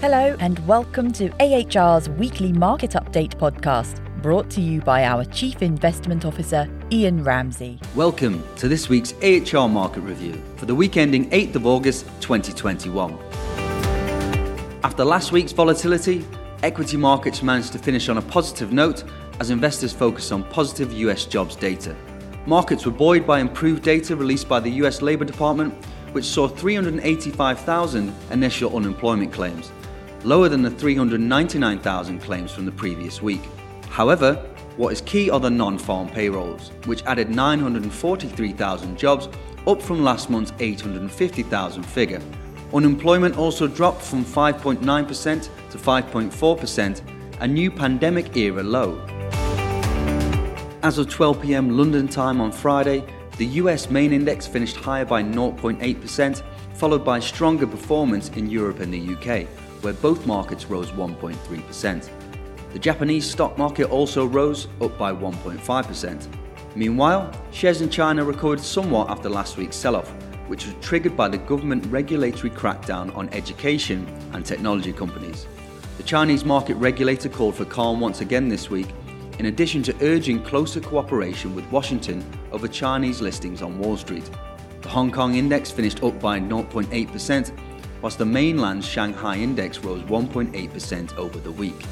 Hello, and welcome to AHR's weekly market update podcast, brought to you by our Chief Investment Officer, Ian Ramsey. Welcome to this week's AHR market review for the week ending 8th of August 2021. After last week's volatility, equity markets managed to finish on a positive note as investors focused on positive US jobs data. Markets were buoyed by improved data released by the US Labour Department, which saw 385,000 initial unemployment claims, lower than the 399,000 claims from the previous week. However, what is key are the non farm payrolls, which added 943,000 jobs, up from last month's 850,000 figure. Unemployment also dropped from 5.9% to 5.4%, a new pandemic era low. As of 12 pm London time on Friday, the US main index finished higher by 0.8%, followed by stronger performance in Europe and the UK, where both markets rose 1.3%. The Japanese stock market also rose, up by 1.5%. Meanwhile, shares in China recovered somewhat after last week's sell off, which was triggered by the government regulatory crackdown on education and technology companies. The Chinese market regulator called for calm once again this week, in addition to urging closer cooperation with Washington over Chinese listings on Wall Street. The Hong Kong index finished up by 0.8%, whilst the mainland's Shanghai index rose 1.8% over the week.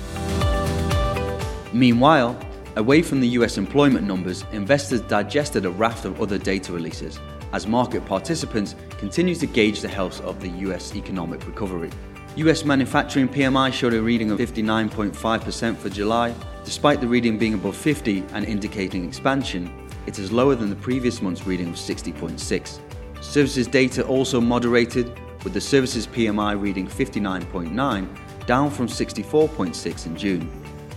Meanwhile, away from the US employment numbers, investors digested a raft of other data releases as market participants continue to gauge the health of the US economic recovery. US manufacturing PMI showed a reading of 59.5% for July. Despite the reading being above 50 and indicating expansion, it is lower than the previous month's reading of 60.6. Services data also moderated with the services PMI reading 59.9, down from 64.6 in June.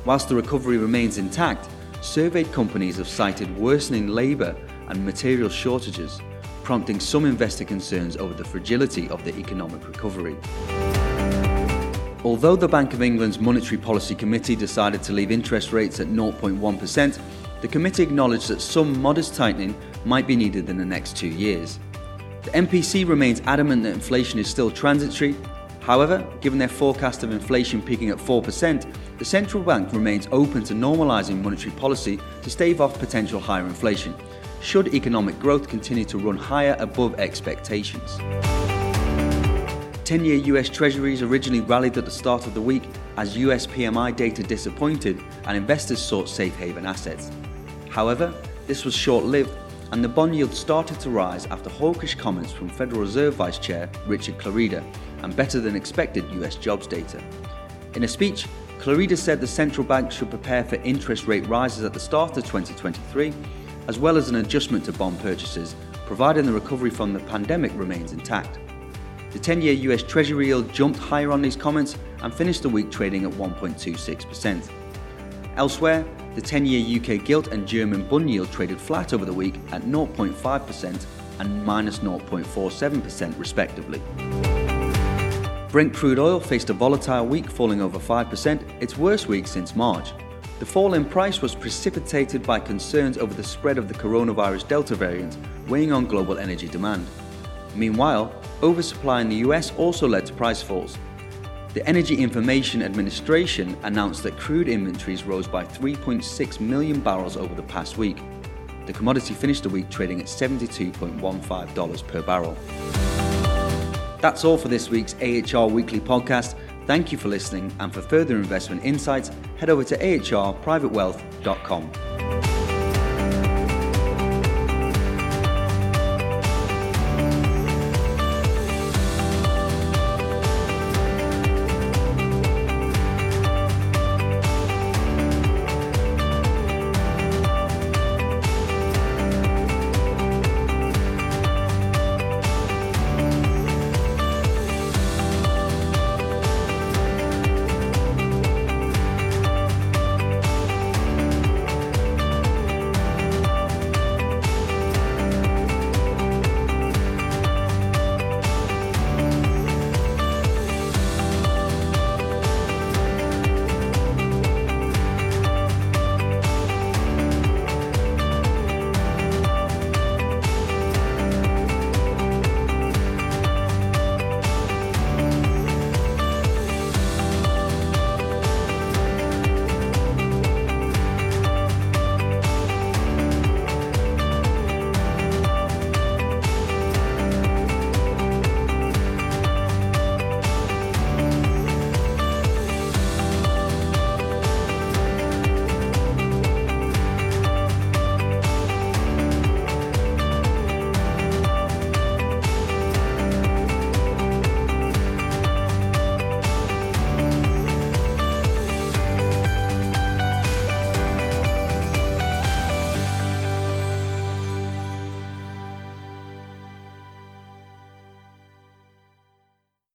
Whilst the recovery remains intact, surveyed companies have cited worsening labour and material shortages, prompting some investor concerns over the fragility of the economic recovery. Although the Bank of England's Monetary Policy Committee decided to leave interest rates at 0.1%, the committee acknowledged that some modest tightening might be needed in the next two years. The MPC remains adamant that inflation is still transitory. However, given their forecast of inflation peaking at 4%, the central bank remains open to normalising monetary policy to stave off potential higher inflation, should economic growth continue to run higher above expectations. 10 year US Treasuries originally rallied at the start of the week as US PMI data disappointed and investors sought safe haven assets. However, this was short lived and the bond yield started to rise after hawkish comments from Federal Reserve Vice Chair Richard Clarida and better than expected US jobs data. In a speech, Clarida said the central bank should prepare for interest rate rises at the start of 2023, as well as an adjustment to bond purchases, providing the recovery from the pandemic remains intact. The 10 year US Treasury yield jumped higher on these comments and finished the week trading at 1.26%. Elsewhere, the 10 year UK gilt and German bund yield traded flat over the week at 0.5% and minus 0.47% respectively. Brent crude oil faced a volatile week, falling over 5%, its worst week since March. The fall in price was precipitated by concerns over the spread of the coronavirus Delta variant, weighing on global energy demand. Meanwhile, oversupply in the US also led to price falls, the Energy Information Administration announced that crude inventories rose by 3.6 million barrels over the past week. The commodity finished the week trading at $72.15 per barrel. That's all for this week's AHR Weekly podcast. Thank you for listening, and for further investment insights, head over to ahrprivatewealth.com.